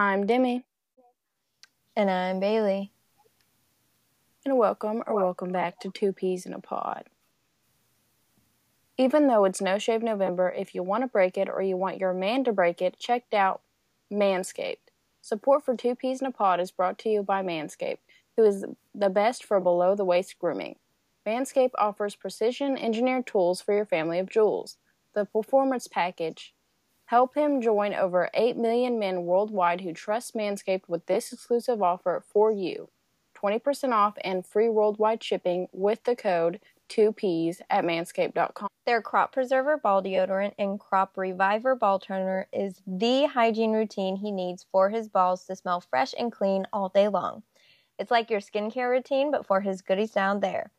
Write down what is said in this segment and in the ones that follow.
I'm Demi. And I'm Baylee. And welcome or welcome back to Two Peas in a Pod. Even though it's No Shave November, if you want to break it or you want your man to break it, check out Manscaped. Support for Two Peas in a Pod is brought to you by Manscaped, who is the best for below the waist grooming. Manscaped offers precision engineered tools for your family of jewels. The Performance Package. Help him join over 8 million men worldwide who trust Manscaped with this exclusive offer for you 20% off and free worldwide shipping with the code 2PEAS at manscaped.com. Their Crop Preserver Ball Deodorant and Crop Reviver Ball Turner is the hygiene routine he needs for his balls to smell fresh and clean all day long. It's like your skincare routine, but for his goodies down there.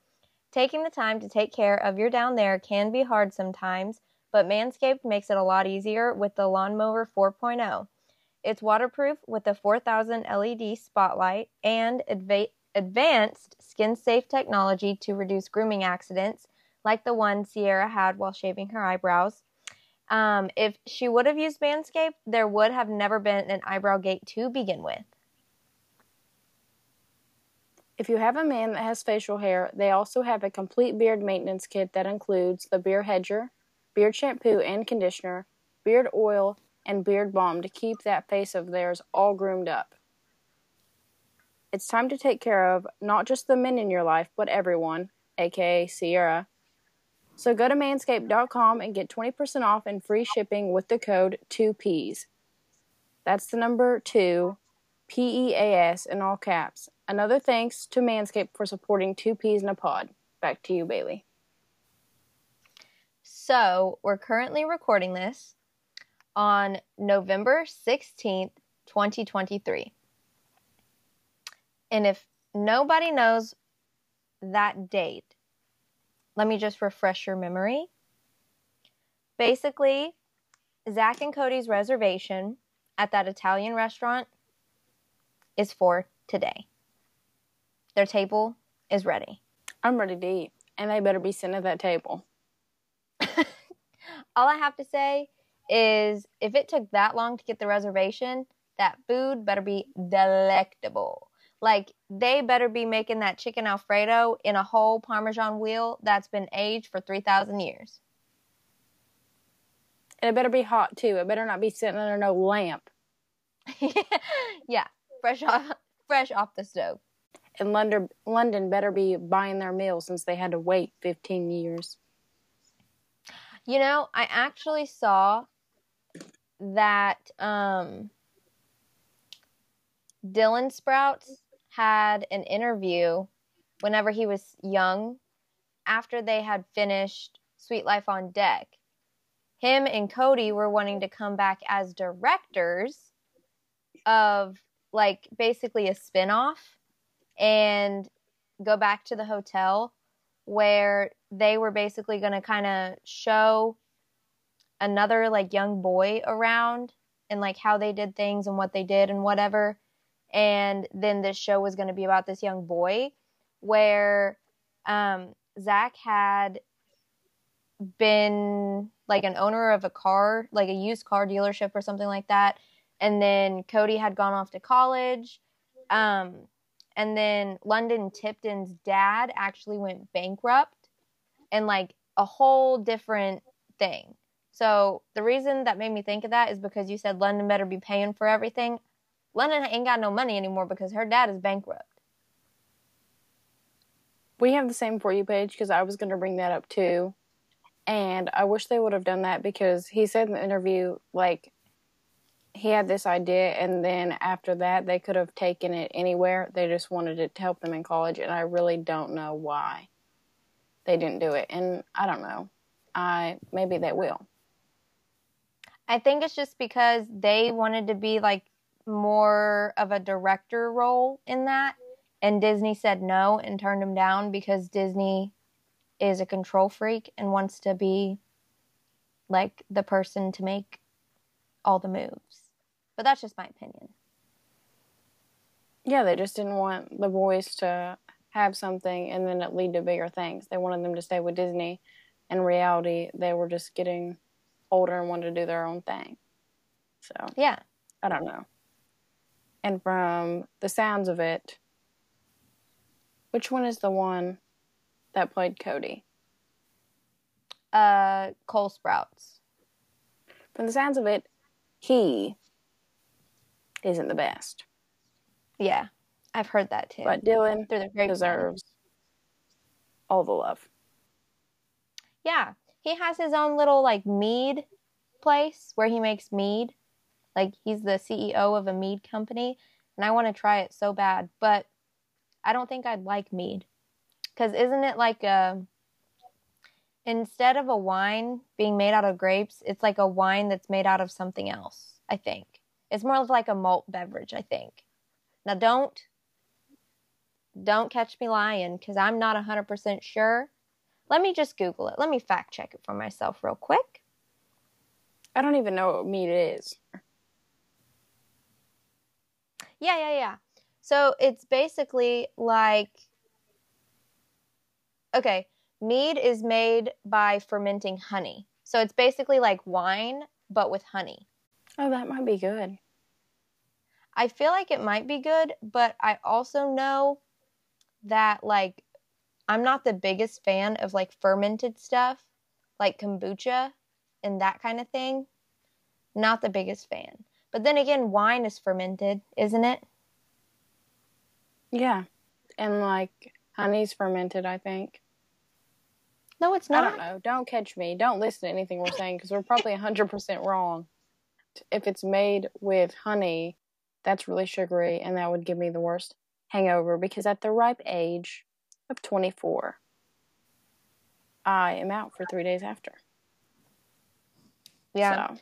Taking the time to take care of your down there can be hard sometimes, but Manscaped makes it a lot easier with the Lawnmower 4.0. It's waterproof with a 4000 LED spotlight and adva- advanced skin safe technology to reduce grooming accidents, like the one Sierra had while shaving her eyebrows. Um, if she would have used Manscaped, there would have never been an eyebrow gate to begin with. If you have a man that has facial hair, they also have a complete beard maintenance kit that includes the beard hedger, beard shampoo and conditioner, beard oil, and beard balm to keep that face of theirs all groomed up. It's time to take care of not just the men in your life, but everyone, aka Sierra. So go to manscaped.com and get 20% off and free shipping with the code 2PEAS. That's the number 2, P E A S, in all caps. Another thanks to Manscaped for supporting Two Peas in a Pod. Back to you, Baylee. So, we're currently recording this on November 16th, 2023. And if nobody knows that date, let me just refresh your memory. Basically, Zach and Cody's reservation at that Italian restaurant is for today. Their table is ready. I'm ready to eat, and they better be sitting at that table. All I have to say is if it took that long to get the reservation, that food better be delectable. Like they better be making that chicken alfredo in a whole parmesan wheel that's been aged for 3000 years. And it better be hot too. It better not be sitting under no lamp. yeah, fresh off fresh off the stove and London, London better be buying their meal since they had to wait 15 years. You know, I actually saw that um, Dylan Sprouse had an interview whenever he was young after they had finished Suite Life on Deck. Him and Cody were wanting to come back as directors of like basically a spinoff and go back to the hotel where they were basically going to kind of show another like young boy around and like how they did things and what they did and whatever. And then this show was going to be about this young boy where um, Zach had been like an owner of a car, like a used car dealership or something like that. And then Cody had gone off to college. Um, and then London Tipton's dad actually went bankrupt and like a whole different thing. So the reason that made me think of that is because you said London better be paying for everything. London ain't got no money anymore because her dad is bankrupt. We have the same for you page because I was going to bring that up too. And I wish they would have done that because he said in the interview, like, he had this idea and then after that they could have taken it anywhere they just wanted it to help them in college and i really don't know why they didn't do it and i don't know. I maybe they will. I think it's just because they wanted to be like more of a director role in that and disney said no and turned him down because disney is a control freak and wants to be like the person to make all the moves. But that's just my opinion. Yeah, they just didn't want the boys to have something and then it lead to bigger things. They wanted them to stay with Disney. In reality, they were just getting older and wanted to do their own thing. So yeah, I don't know. And from the sounds of it, which one is the one that played Cody? Uh, Cole Sprouse. From the sounds of it, he isn't the best. Yeah, I've heard that too. But Dylan deserves all the love. Yeah, he has his own little like mead place where he makes mead. Like he's the CEO of a mead company, and I want to try it so bad, but I don't think I'd like mead. Cuz isn't it like a instead of a wine being made out of grapes, it's like a wine that's made out of something else, I think. It's more of like a malt beverage, I think. Now don't don't catch me lying cuz I'm not 100% sure. Let me just Google it. Let me fact check it for myself real quick. I don't even know what meat is. Yeah, yeah, yeah. So it's basically like okay, mead is made by fermenting honey. So it's basically like wine but with honey. Oh, that might be good. I feel like it might be good, but I also know that like I'm not the biggest fan of like fermented stuff, like kombucha and that kind of thing. Not the biggest fan. But then again, wine is fermented, isn't it? Yeah. And like honey's fermented, I think. No, it's not. I don't know. Don't catch me. Don't listen to anything we're saying because we're probably 100% wrong. If it's made with honey, that's really sugary and that would give me the worst hangover because at the ripe age of 24, I am out for three days after. Yeah. So,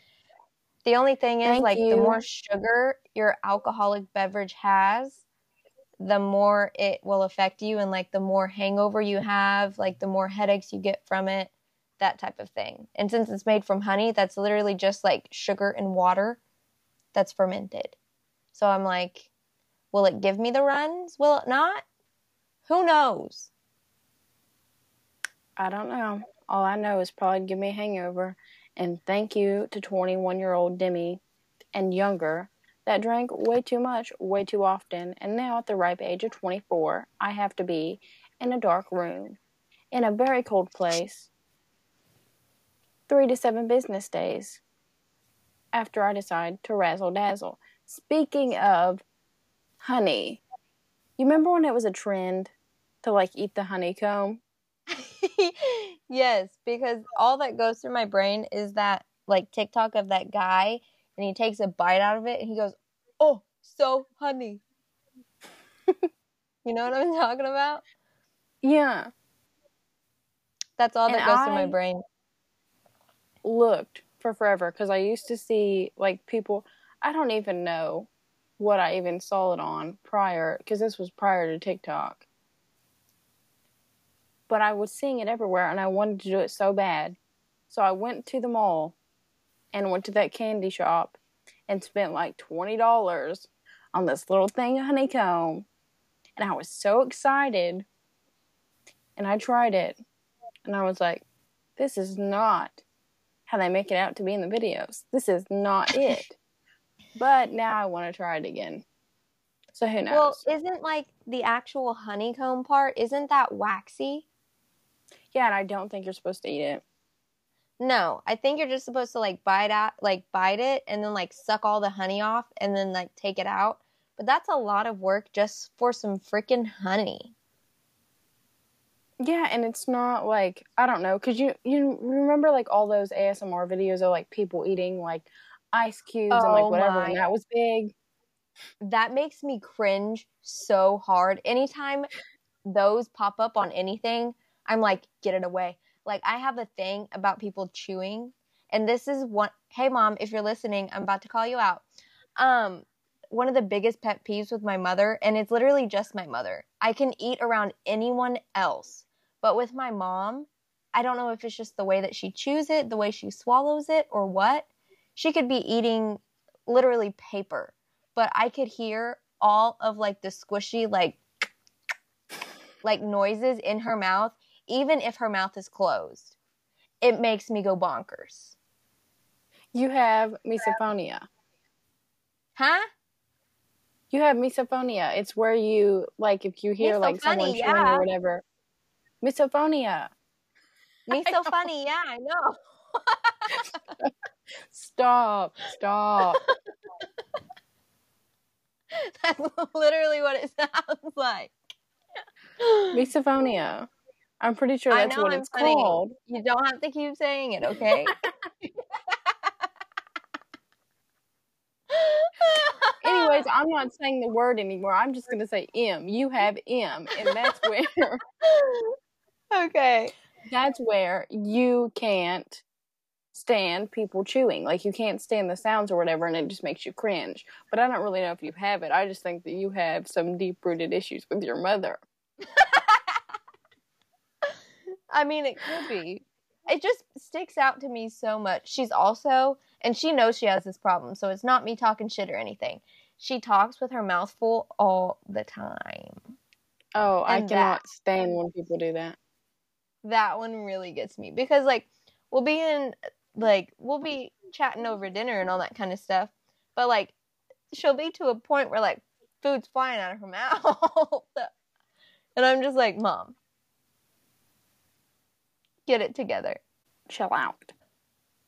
The only thing is, like, the more sugar your alcoholic beverage has, the more it will affect you, and like the more hangover you have, like the more headaches you get from it, that type of thing. And since it's made from honey, that's literally just like sugar and water that's fermented. So I'm like, will it give me the runs? Will it not? Who knows? I don't know. All I know is probably give me a hangover. And thank you to 21 year old Demi and younger that drank way too much, way too often. And now, at the ripe age of 24, I have to be in a dark room, in a very cold place, three to seven business days after I decide to razzle dazzle. Speaking of honey, you remember when it was a trend to like eat the honeycomb? yes, because all that goes through my brain is that like TikTok of that guy and he takes a bite out of it and he goes, "Oh, so honey." you know what I'm talking about? Yeah. That's all that And goes through my brain. looked for forever because I used to see like people. I don't even know what I even saw it on prior because this was prior to TikTok. But I was seeing it everywhere and I wanted to do it so bad. So I went to the mall and went to that candy shop and spent like $20 on this little thing of honeycomb. And I was so excited. And I tried it. And I was like, this is not how they make it out to be in the videos. This is not it. but now I want to try it again. So who knows? Well, isn't like the actual honeycomb part isn't that waxy? yeah, and I don't think you're supposed to eat it. No, I think you're just supposed to like bite out, like bite it, and then like suck all the honey off, and then like take it out. But that's a lot of work just for some freaking honey. Yeah, and it's not like I don't know because you you remember like all those ASMR videos of like people eating like ice cubes and like Oh whatever, my. and that was big. That makes me cringe so hard. Anytime those pop up on anything, I'm like, get it away. Like I have a thing about people chewing, and this is one. Hey, mom, if you're listening, I'm about to call you out. Um, one of the biggest pet peeves with my mother, and it's literally just my mother. I can eat around anyone else, but with my mom, I don't know if it's just the way that she chews it, the way she swallows it, or what. She could be eating literally paper, but I could hear all of like the squishy like like noises in her mouth, even if her mouth is closed. It makes me go bonkers. You have misophonia. Huh? You have misophonia. It's where you like if you hear like someone chewing yeah. or whatever. Misophonia. So funny, yeah, I know. Stop. Stop. That's literally what it sounds like. misophonia. I'm pretty sure that's what I'm it's funny. called. You don't have to keep saying it, okay? Anyways, I'm not saying the word anymore. I'm just gonna say M. You have M, and that's where okay. that's where you can't stand people chewing. Like you can't stand the sounds or whatever, and it just makes you cringe. But I don't really know if you have it. I just think that you have some deep rooted issues with your mother. I mean, it could be. It just sticks out to me so much. She's also, and she knows she has this problem, so it's not me talking shit or anything. She talks with her mouth full all the time. Oh, I And cannot that- stand when people do that. That one really gets me because, like, we'll be in, like, we'll be chatting over dinner and all that kind of stuff, but, like, she'll be to a point where, like, food's flying out of her mouth. and I'm just like, Mom, get it together. Chill out.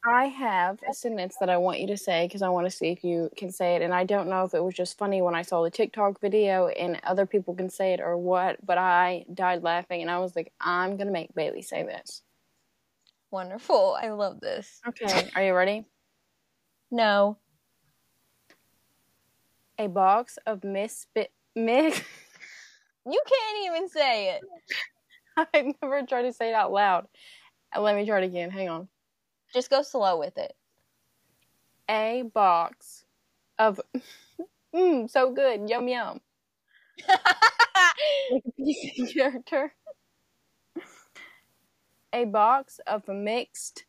I have a sentence that I want you to say because I want to see if you can say it. And I don't know if it was just funny when I saw the TikTok video and other people can say it or what, but I died laughing and I was like, I'm going to make Baylee say this. Wonderful. I love this. Okay, are you ready? No. A box of misfit mix. You can't even say it. I never tried to say it out loud. Uh, Let me try it again. Hang on. Just go slow with it. A box of. Mmm, so good. Yum yum. Like a PC character. A box of mixed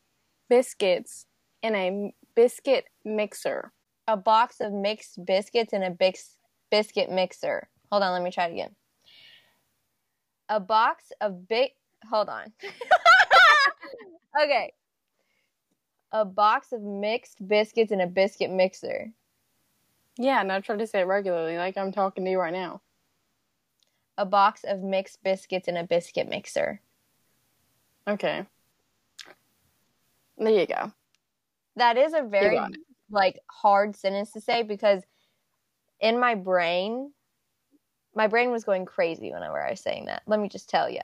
biscuits in a biscuit mixer. a box of mixed biscuits in a bix- biscuit mixer. Hold on, let me try it again. A box of big. Hold on. okay. A box of mixed biscuits in a biscuit mixer. Yeah, and I try to say it regularly, like I'm talking to you right now. A box of mixed biscuits in a biscuit mixer. Okay. There you go. That is a very like hard sentence to say because in my brain, my brain was going crazy whenever I was saying that. Let me just tell you,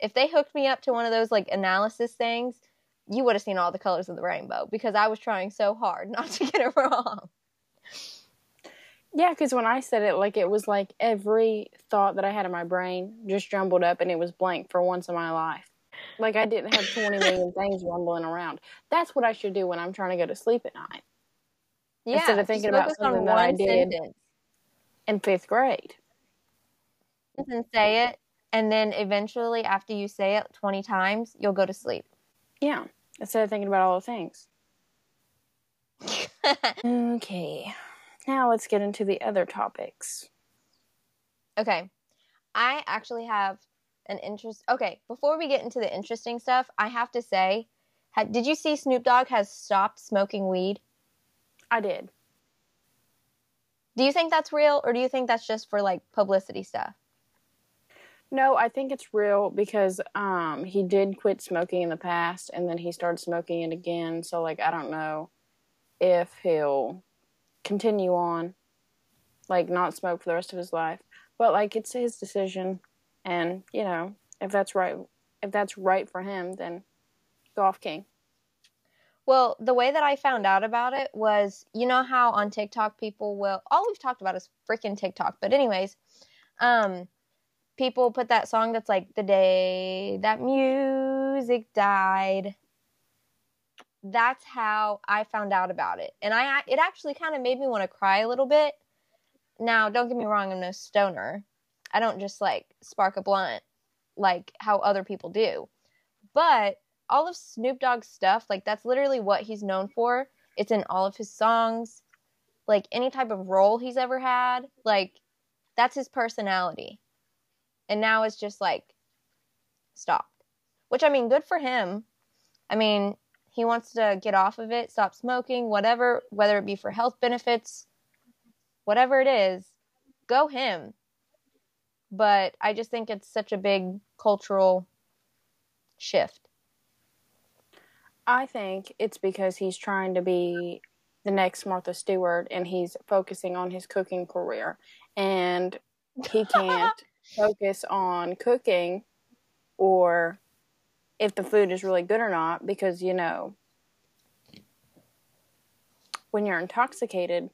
if they hooked me up to one of those like analysis things, you would have seen all the colors of the rainbow because I was trying so hard not to get it wrong. Yeah, because when I said it, like it was like every thought that I had in my brain just jumbled up and it was blank for once in my life. Like I didn't have 20 million things rumbling around. That's what I should do when I'm trying to go to sleep at night Yeah, Instead of thinking about something that I did. sentence in fifth grade. and say it, and then eventually, after you say it twenty times, you'll go to sleep. Yeah, instead of thinking about all the things. Okay, now let's get into the other topics. Okay. I actually have an interest. Okay, before we get into the interesting stuff, I have to say, ha- did you see Snoop Dogg has stopped smoking weed? I did. Do you think that's real or do you think that's just for like publicity stuff? No, I think it's real because um he did quit smoking in the past and then he started smoking it again. So like I don't know if he'll continue on like not smoke for the rest of his life. But like it's his decision and, you know, if that's right if that's right for him, then go off king. Well, the way that I found out about it was, you know how on TikTok people will all we've talked about is freaking TikTok. But anyways, um people put that song that's like the day that music died. That's how I found out about it. And I it actually kind of made me want to cry a little bit. Now, don't get me wrong, I'm no stoner. I don't just like spark a blunt like how other people do. But all of Snoop Dogg's stuff, like that's literally what he's known for. It's in all of his songs, like any type of role he's ever had, like that's his personality. And now it's just like stopped. Which I mean, good for him. I mean, he wants to get off of it, stop smoking, whatever, whether it be for health benefits, whatever it is, go him. But I just think it's such a big cultural shift. I think it's because he's trying to be the next Martha Stewart and he's focusing on his cooking career. And he can't focus on cooking or if the food is really good or not because, you know, when you're intoxicated,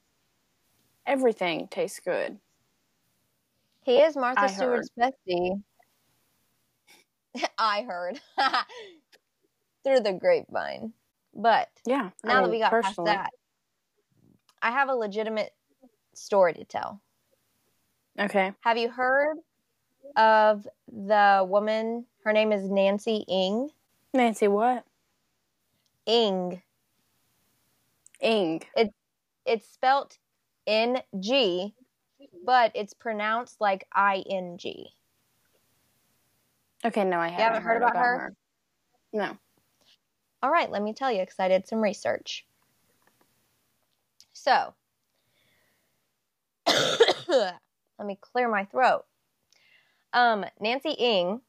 everything tastes good. He is Martha I Stewart's heard. bestie. I heard through the grapevine. But yeah, now I mean, that oh, we got personally. past that, I have a legitimate story to tell. Okay. Have you heard of the woman? Her name is Nancy Ng. Nancy what? Ing. Ing. It, it's spelt N G, but it's pronounced like I N G. Okay, no, I haven't, you haven't heard, heard about, about her? her? No. All right, let me tell you because I did some research. So, let me clear my throat. Um, Nancy Ng,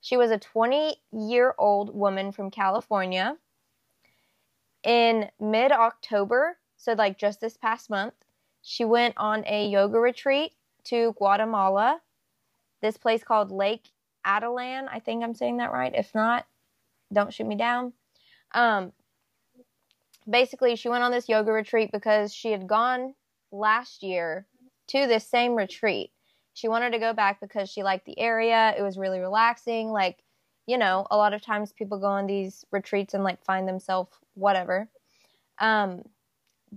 she was a 20 year old woman from California. In mid October, so like just this past month, she went on a yoga retreat to Guatemala, this place called Lake Atitlan. I think I'm saying that right. If not, don't shoot me down. Um, basically, she went on this yoga retreat because she had gone last year to this same retreat. She wanted to go back because she liked the area. It was really relaxing. Like, you know, a lot of times people go on these retreats and like find themselves whatever. Um,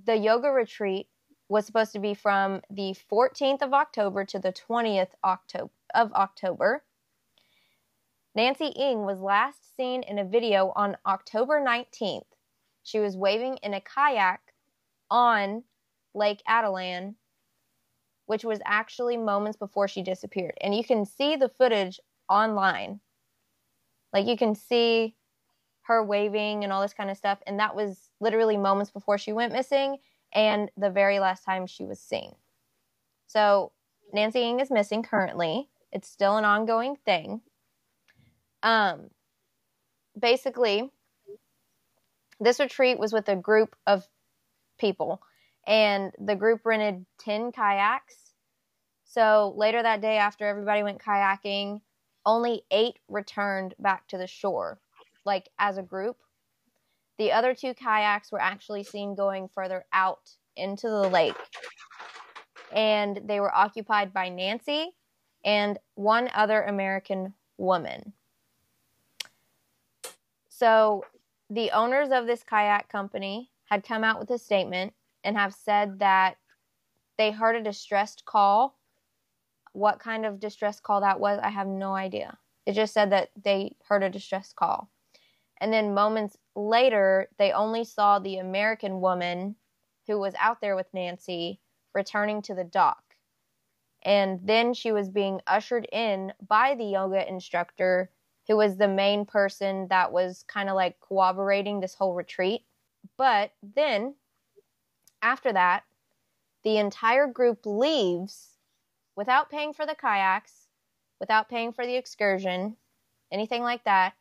the yoga retreat was supposed to be from the 14th of October to the 20th October of October. Nancy Ng was last seen in a video on October 19th. She was waving in a kayak on Lake Atitlan, which was actually moments before she disappeared. And you can see the footage online. Like you can see her waving and all this kind of stuff. And that was literally moments before she went missing and the very last time she was seen. So Nancy Ng is missing currently. It's still an ongoing thing. Um, basically, this retreat was with a group of people, and the group rented 10 kayaks. So later that day, after everybody went kayaking, only eight returned back to the shore, like as a group. The other two kayaks were actually seen going further out into the lake, and they were occupied by Nancy and one other American woman. So the owners of this kayak company had come out with a statement and have said that they heard a distressed call. What kind of distress call that was, I have no idea. It just said that they heard a distress call. And then moments later, they only saw the American woman who was out there with Nancy returning to the dock. And then she was being ushered in by the yoga instructor who was the main person that was kind of like corroborating this whole retreat. But then, after that, the entire group leaves without paying for the kayaks, without paying for the excursion, anything like that.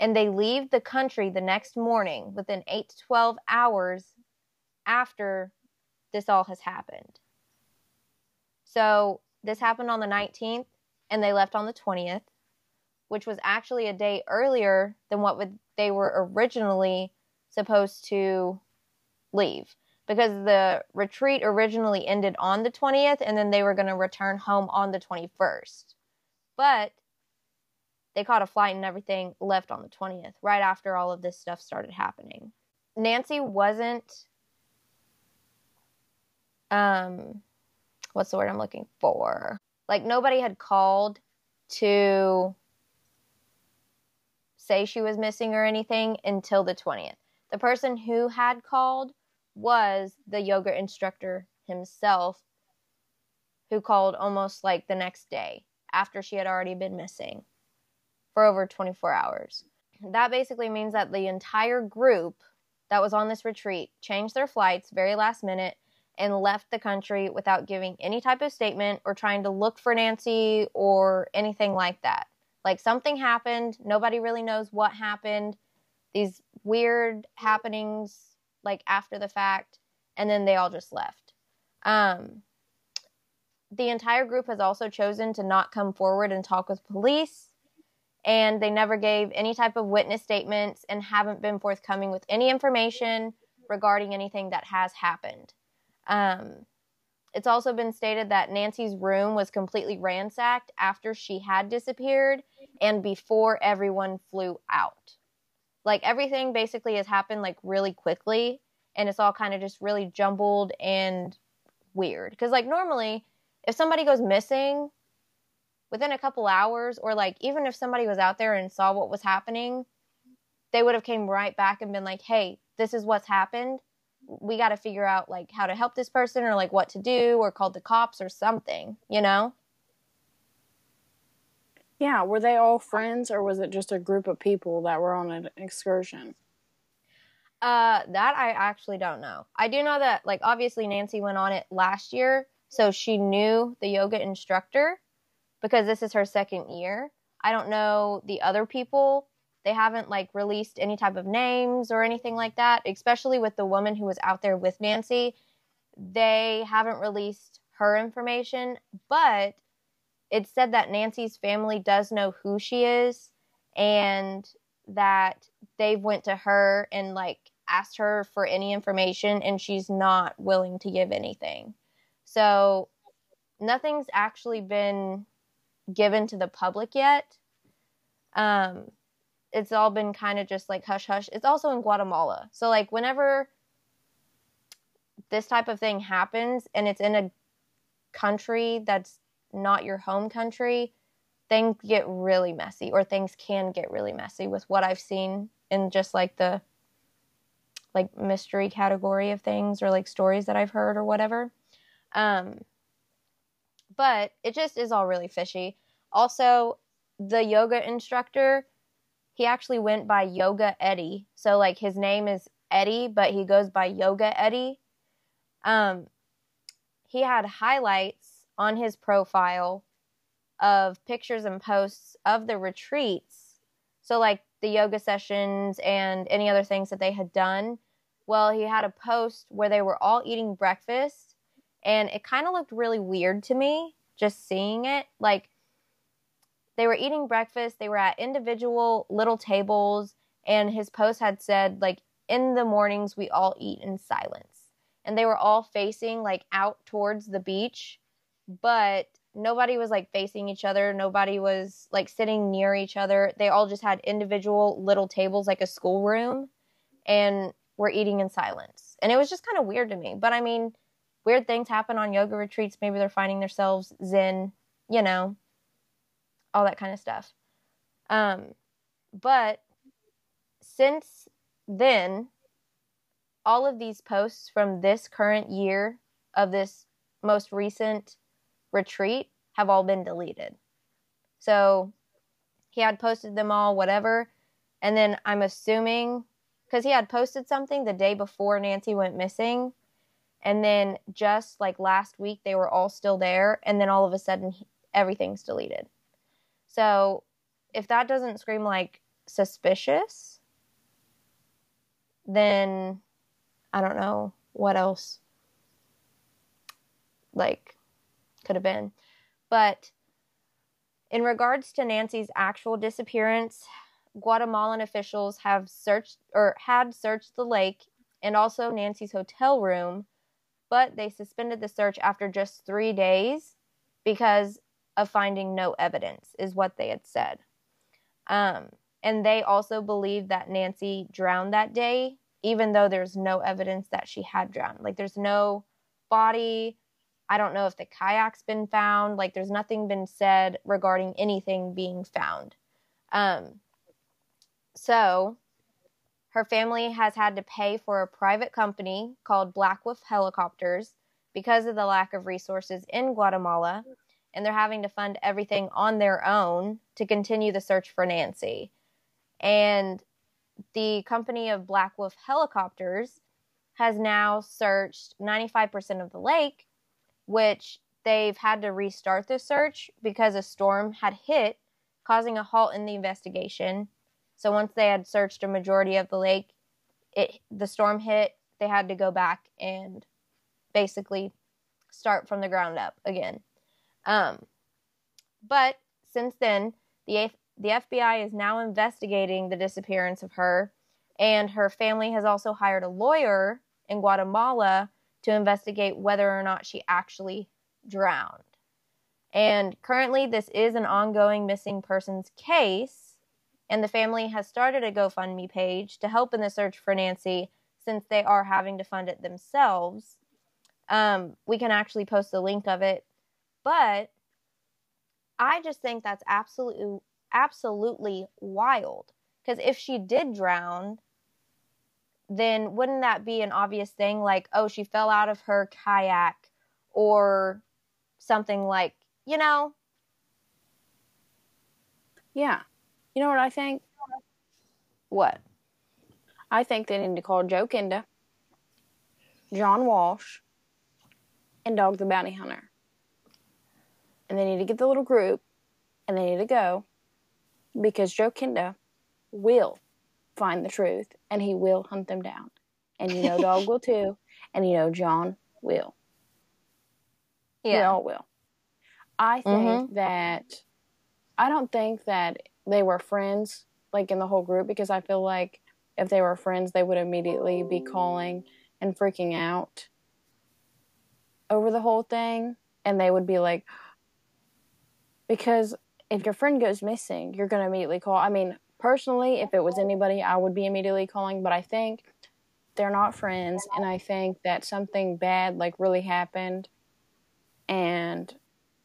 And they leave the country the next morning within 8 to 12 hours after this all has happened. So, this happened on the 19th, and they left on the 20th which was actually a day earlier than what would, they were originally supposed to leave because the retreat originally ended on the 20th and then they were going to return home on the 21st. But they caught a flight and everything left on the 20th right after all of this stuff started happening. Nancy wasn't um what's the word I'm looking for? Like nobody had called to say she was missing or anything until the 20th. The person who had called was the yoga instructor himself, who called almost like the next day after she had already been missing for over 24 hours. That basically means that the entire group that was on this retreat changed their flights very last minute and left the country without giving any type of statement or trying to look for Nancy or anything like that. Like something happened, nobody really knows what happened. These weird happenings like after the fact and then they all just left. Um the entire group has also chosen to not come forward and talk with police and they never gave any type of witness statements and haven't been forthcoming with any information regarding anything that has happened. Um, it's also been stated that Nancy's room was completely ransacked after she had disappeared and before everyone flew out. Like everything basically has happened like really quickly and it's all kind of just really jumbled and weird. Because like normally, if somebody goes missing within a couple hours, or like even if somebody was out there and saw what was happening, they would have came right back and been like, "Hey, this is what's happened we got to figure out like how to help this person or like what to do or called the cops or something, you know? Yeah, were they all friends or was it just a group of people that were on an excursion? Uh, that I actually don't know. I do know that like obviously Nancy went on it last year, so she knew the yoga instructor because this is her second year. I don't know the other people they haven't like released any type of names or anything like that, especially with the woman who was out there with Nancy. They haven't released her information, but it's said that Nancy's family does know who she is and that they've went to her and like asked her for any information and she's not willing to give anything. So nothing's actually been given to the public yet. Um, it's all been kind of just like hush hush. It's also in Guatemala. So like whenever this type of thing happens and it's in a country that's not your home country, things get really messy or things can get really messy with what I've seen in just like the like mystery category of things or like stories that I've heard or whatever. Um but it just is all really fishy. Also, the yoga instructor he actually went by Yoga Eddie. So like his name is Eddie, but he goes by Yoga Eddie. Um, he had highlights on his profile of pictures and posts of the retreats. So like the yoga sessions and any other things that they had done. Well, he had a post where they were all eating breakfast and it kind of looked really weird to me just seeing it. Like they were eating breakfast, they were at individual little tables, and his post had said, like, in the mornings, we all eat in silence. And they were all facing, like, out towards the beach, but nobody was, like, facing each other. Nobody was, like, sitting near each other. They all just had individual little tables, like a schoolroom, and were eating in silence. And it was just kind of weird to me. But I mean, weird things happen on yoga retreats. Maybe they're finding themselves zen, you know all that kind of stuff. Um, but since then, all of these posts from this current year of this most recent retreat have all been deleted. So he had posted them all, whatever. And then I'm assuming because he had posted something the day before Nancy went missing. And then just like last week, they were all still there. And then all of a sudden, everything's deleted. So if that doesn't scream like suspicious, then I don't know what else like could have been. But in regards to Nancy's actual disappearance, Guatemalan officials have searched or had searched the lake and also Nancy's hotel room, but they suspended the search after just three days because of finding no evidence, is what they had said. Um, and they also believe that Nancy drowned that day, even though there's no evidence that she had drowned. Like, there's no body. I don't know if the kayak's been found. Like, there's nothing been said regarding anything being found. Um, so, her family has had to pay for a private company called Black Wolf Helicopters because of the lack of resources in Guatemala and they're having to fund everything on their own to continue the search for Nancy. And the company of Black Wolf Helicopters has now searched 95% of the lake, which they've had to restart the search because a storm had hit, causing a halt in the investigation. So once they had searched a majority of the lake, it the storm hit, they had to go back and basically start from the ground up again. Um, but since then, the the FBI is now investigating the disappearance of her, and her family has also hired a lawyer in Guatemala to investigate whether or not she actually drowned. And currently, this is an ongoing missing persons case, and the family has started a GoFundMe page to help in the search for Nancy since they are having to fund it themselves. Um, we can actually post a link of it, but I just think that's absolutely absolutely wild because if she did drown, then wouldn't that be an obvious thing like oh she fell out of her kayak or something like you know Yeah. You know what I think? what I think they need to call Joe Kenda, John Walsh, and Dog the Bounty Hunter. And they need to get the little group and they need to go because Joe Kenda will find the truth and he will hunt them down. And you know, Dog will too. And you know, John will. We yeah all will. I think mm-hmm. that I don't think that they were friends like in the whole group because I feel like if they were friends they would immediately be calling and freaking out over the whole thing. And they would be like because if your friend goes missing you're going to immediately call. I mean personally if it was anybody I would be immediately calling. But I think they're not friends. And I think that something bad like really happened. And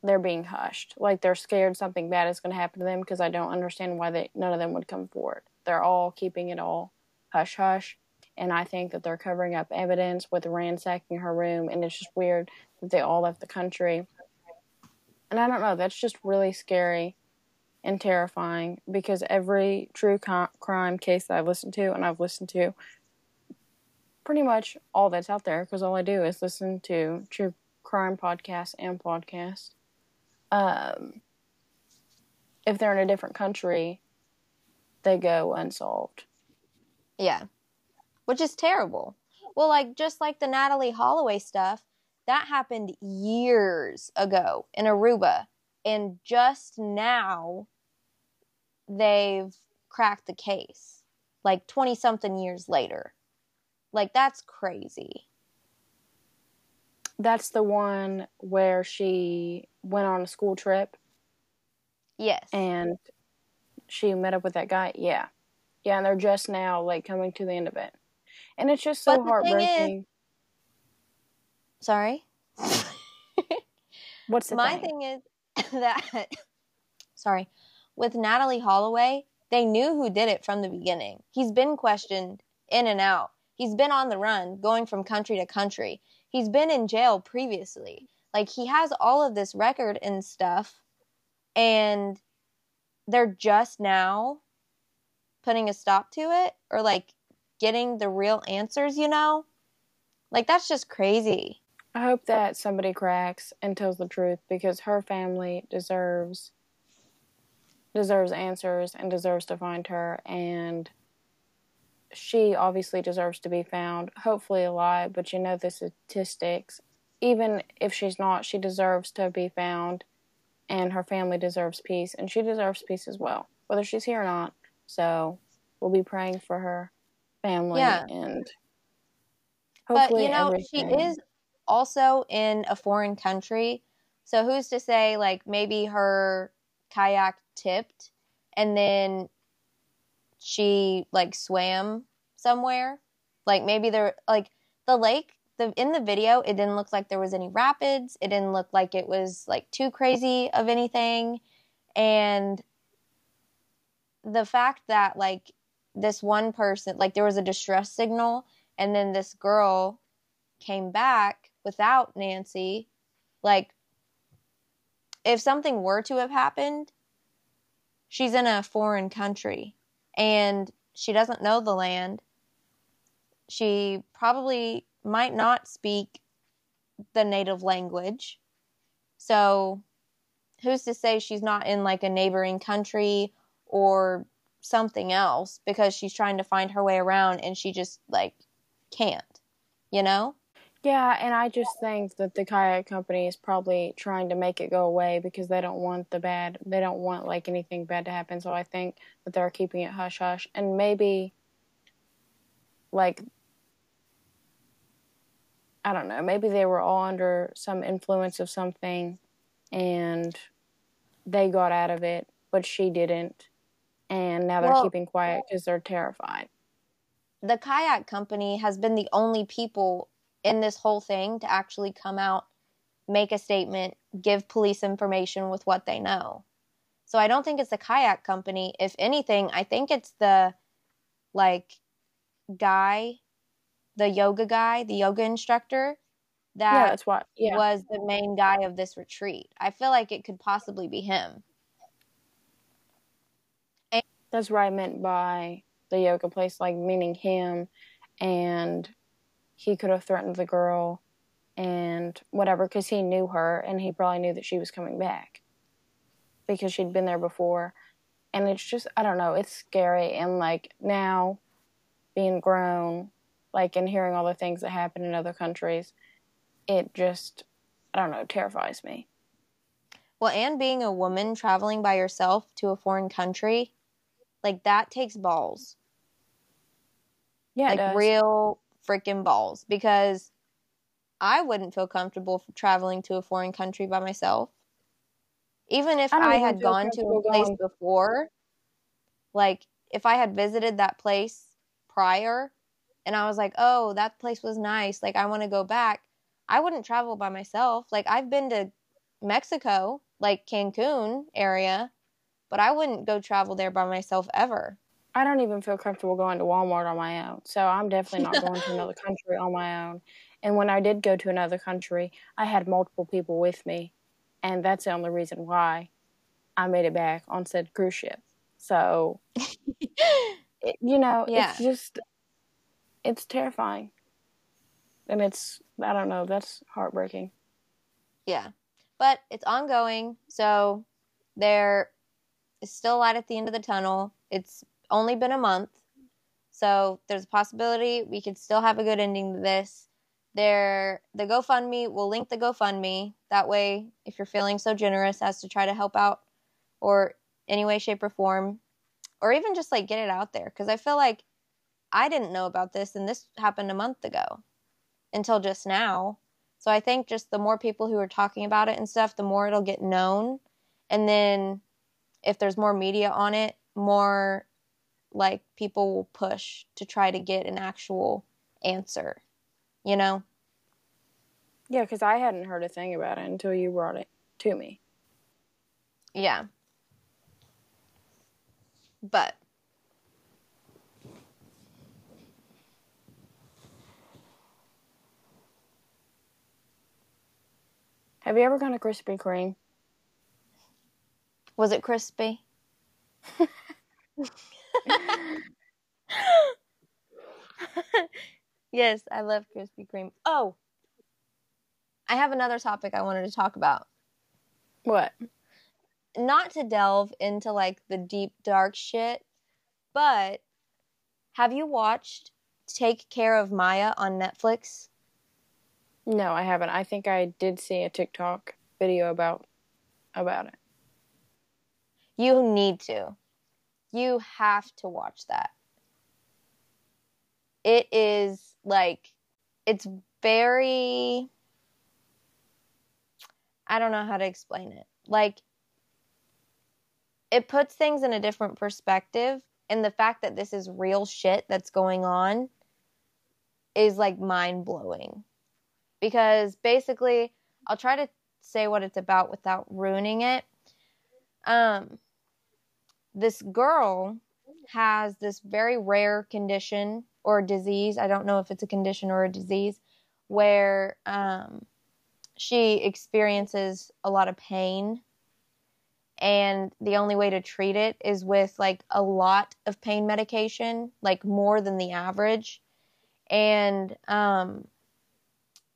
they're being hushed. Like they're scared something bad is going to happen to them because I don't understand why they none of them would come forward. They're all keeping it all hush hush, and I think that they're covering up evidence with ransacking her room, and it's just weird that they all left the country. And I don't know, that's just really scary and terrifying because every true crime case that I've listened to, and I've listened to pretty much all that's out there because all I do is listen to true crime podcasts and podcasts. Um, if they're in a different country, they go unsolved. Yeah. Which is terrible. Well, like just like the Natalee Holloway stuff, that happened years ago in Aruba. And just now they've cracked the case. Like 20 something years later. Like that's crazy. That's the one where she went on a school trip Yes. and she met up with that guy. Yeah. Yeah, and they're just now like coming to the end of it. And it's just so thing is- heartbreaking. Sorry. What's the My thing? thing is that sorry, with Natalee Holloway, they knew who did it from the beginning. He's been questioned in and out. He's been on the run, going from country to country. He's been in jail previously. Like he has all of this record and stuff and they're just now putting a stop to it or like getting the real answers, you know? Like that's just crazy. I hope that somebody cracks and tells the truth because her family deserves deserves answers and deserves to find her and she obviously deserves to be found, hopefully alive, but you know the statistics. Even if she's not, she deserves to be found and her family deserves peace and she deserves peace as well, whether she's here or not. So we'll be praying for her family Yeah. and But you know, everything. she is also in a foreign country. So who's to say like maybe her kayak tipped and then she like swam somewhere? Like maybe there like the lake the in the video it didn't look like there was any rapids. It didn't look like it was like too crazy of anything. And the fact that like this one person like there was a distress signal and then this girl came back without Nancy, like if something were to have happened, she's in a foreign country and she doesn't know the land. she probably might not speak the native language. So, who's to say she's not in like a neighboring country or something else because she's trying to find her way around and she just like can't, you know? Yeah, and I just think that the kayak company is probably trying to make it go away because they don't want the bad, they don't want like anything bad to happen. So I think that they're keeping it hush hush. And maybe, like, I don't know, maybe they were all under some influence of something and they got out of it, but she didn't. And now they're well, keeping quiet because they're terrified. The kayak company has been the only people in this whole thing to actually come out, make a statement, give police information with what they know. So I don't think it's the kayak company. If anything, I think it's the like guy, the yoga guy, the yoga instructor that yeah, that's what, yeah. was the main guy of this retreat. I feel like it could possibly be him. And- that's what I meant by the yoga place, like meaning him and he could have threatened the girl and whatever because he knew her and he probably knew that she was coming back because she'd been there before. And it's just i don't know it's scary. And like now being grown like and hearing all the things that happen in other countries it just i don't know terrifies me. Well and being a woman traveling by yourself to a foreign country like that takes balls. Yeah like real freaking balls because I wouldn't feel comfortable traveling to a foreign country by myself. Even if I, I had gone to a place going. before, like if I had visited that place prior and I was like, oh, that place was nice, like I want to go back, I wouldn't travel by myself. Like I've been to Mexico, like Cancun area, but I wouldn't go travel there by myself ever. I don't even feel comfortable going to Walmart on my own. So I'm definitely not going to another country on my own. And when I did go to another country, I had multiple people with me. And that's the only reason why I made it back on said cruise ship. So, it, you know, yeah. it's just, it's terrifying. And it's, I don't know, that's heartbreaking. Yeah. But it's ongoing. So there is still light at the end of the tunnel. It's only been a month. So there's a possibility we could still have a good ending to this. There, the GoFundMe, we'll link the GoFundMe. That way, if you're feeling so generous as to try to help out or any way, shape, or form, or even just like get it out there. Because I feel like I didn't know about this and this happened a month ago until just now. So I think just the more people who are talking about it and stuff, the more it'll get known. And then if there's more media on it, more like people will push to try to get an actual answer, you know? Yeah, because I hadn't heard a thing about it until you brought it to me. Yeah. But Have you ever gone to Krispy Kreme? Was it crispy? yes, I love Krispy Kreme. Oh, I have another topic I wanted to talk about. What? Not to delve into like the deep dark shit, but have you watched Take Care of Maya on Netflix? No, I haven't. I think I did see a TikTok video about about it. You need to. You have to watch that. It is like, it's very, I don't know how to explain it. Like, it puts things in a different perspective. And the fact that this is real shit that's going on is like mind blowing. Because basically, I'll try to say what it's about without ruining it. Um, this girl has this very rare condition or disease. I don't know if it's a condition or a disease where um, she experiences a lot of pain. And the only way to treat it is with like a lot of pain medication, like more than the average. And um,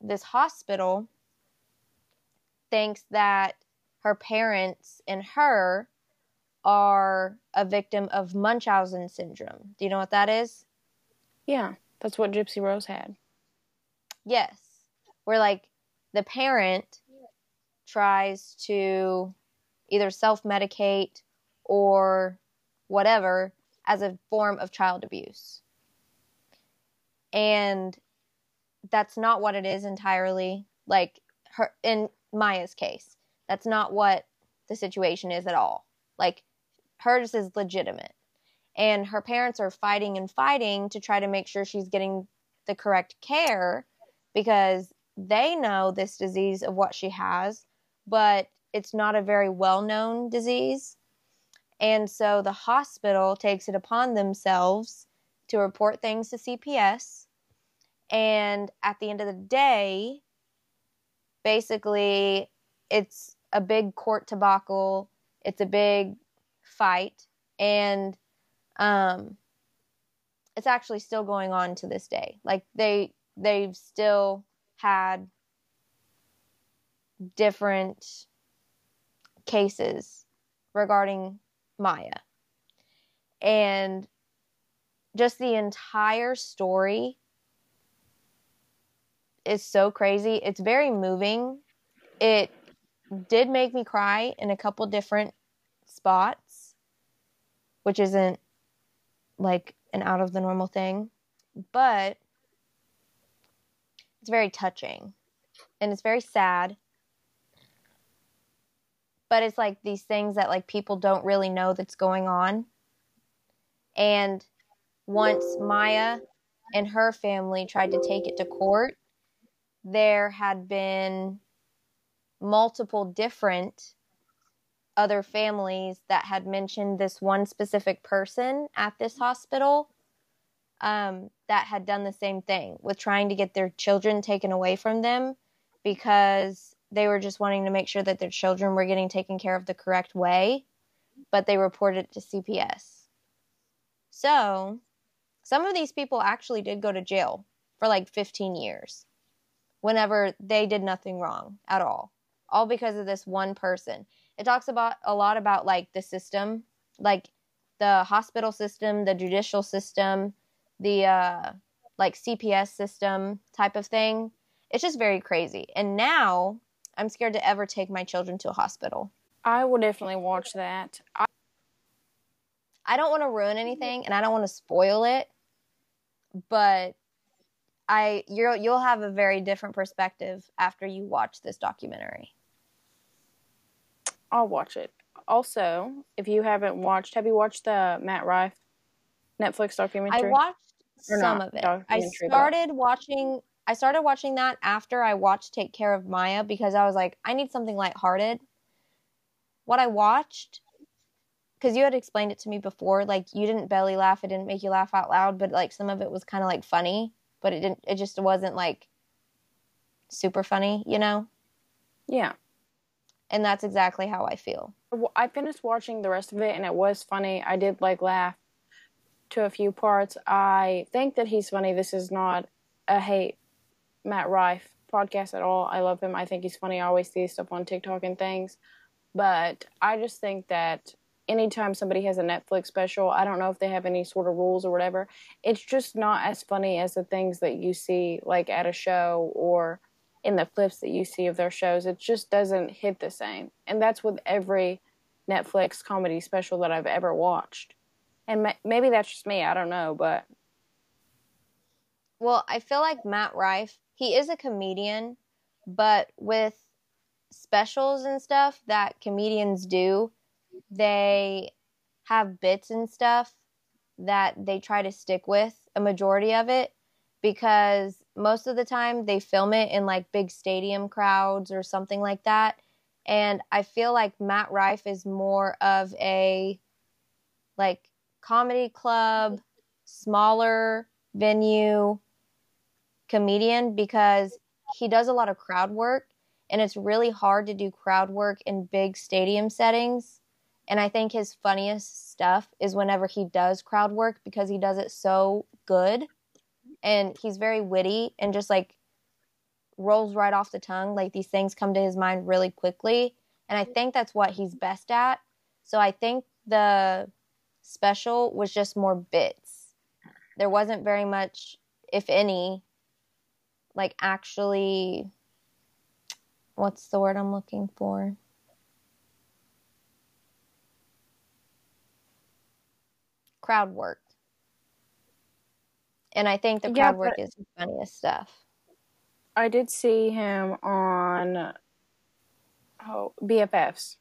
this hospital thinks that her parents and her are a victim of Munchausen syndrome. Do you know what that is? Yeah, that's what Gypsy Rose had. Yes. Where like the parent tries to either self medicate or whatever as a form of child abuse. And that's not what it is entirely. Like her in Maya's case, that's not what the situation is at all. Like hers is legitimate. And her parents are fighting and fighting to try to make sure she's getting the correct care because they know this disease of what she has, but it's not a very well known disease. And so the hospital takes it upon themselves to report things to CPS. And at the end of the day, basically, it's a big court debacle. It's a big fight. And um, it's actually still going on to this day. Like they they've still had different cases regarding Maya. And just the entire story is so crazy. It's very moving. It did make me cry in a couple different spots, which isn't like an out of the normal thing, but it's very touching and it's very sad. But it's like these things that like people don't really know that's going on. And once maya and her family tried to take it to court there had been multiple different other families that had mentioned this one specific person at this hospital um, that had done the same thing with trying to get their children taken away from them because they were just wanting to make sure that their children were getting taken care of the correct way, but they reported it to CPS. So, some of these people actually did go to jail for like 15 years whenever they did nothing wrong at all, all because of this one person. It talks about a lot about like the system, like the hospital system, the judicial system, the uh, like CPS system type of thing. It's just very crazy. And now I'm scared to ever take my children to a hospital. I will definitely watch that. I, I don't want to ruin anything and I don't want to spoil it, but I you'll you'll have a very different perspective after you watch this documentary. I'll watch it. Also, if you haven't watched, have you watched the Matt Rife Netflix documentary? I watched some of it. I started watching I started watching that after I watched Take Care of Maya because I was like, I need something lighthearted. What I watched because you had explained it to me before, like you didn't belly laugh, it didn't make you laugh out loud, but like some of it was kind of like funny, but it didn't it just wasn't like super funny, you know? Yeah. And that's exactly how I feel. I finished watching the rest of it and it was funny. I did like laugh to a few parts. I think that he's funny. This is not a hate Matt Rife podcast at all. I love him. I think he's funny. I always see stuff on TikTok and things. But I just think that anytime somebody has a Netflix special, I don't know if they have any sort of rules or whatever, it's just not as funny as the things that you see like at a show or in the clips that you see of their shows. It just doesn't hit the same. And that's with every Netflix comedy special that I've ever watched and maybe that's just me. I don't know, but well, I feel like Matt Rife. He is a comedian, but with specials and stuff that comedians do, they have bits and stuff that they try to stick with a majority of it because most of the time they film it in like big stadium crowds or something like that. And I feel like Matt Rife is more of a like comedy club, smaller venue comedian because he does a lot of crowd work and it's really hard to do crowd work in big stadium settings. And I think his funniest stuff is whenever he does crowd work because he does it so good. And he's very witty and just like rolls right off the tongue. Like these things come to his mind really quickly. And I think that's what he's best at. So I think the special was just more bits. There wasn't very much, if any, like actually, what's the word I'm looking for? Crowd work. And I think the crowd Yeah, work is the funniest stuff. I did see him on oh BFFs,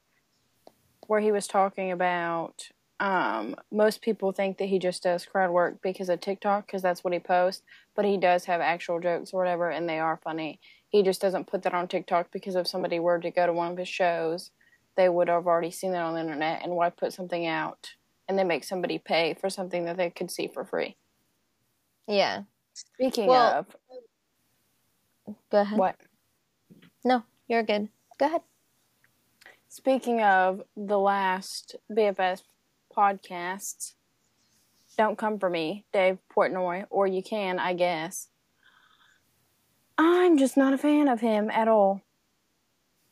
where he was talking about um, most people think that he just does crowd work because of TikTok because that's what he posts, but he does have actual jokes or whatever, and they are funny. He just doesn't put that on TikTok because if somebody were to go to one of his shows, they would have already seen it on the internet, and why put something out and then make somebody pay for something that they could see for free? Yeah. Speaking Well- of Go ahead. what? No, you're good. Go ahead. Speaking of the last BFS podcasts, don't come for me, Dave Portnoy, or you can, I guess. I'm just not a fan of him at all.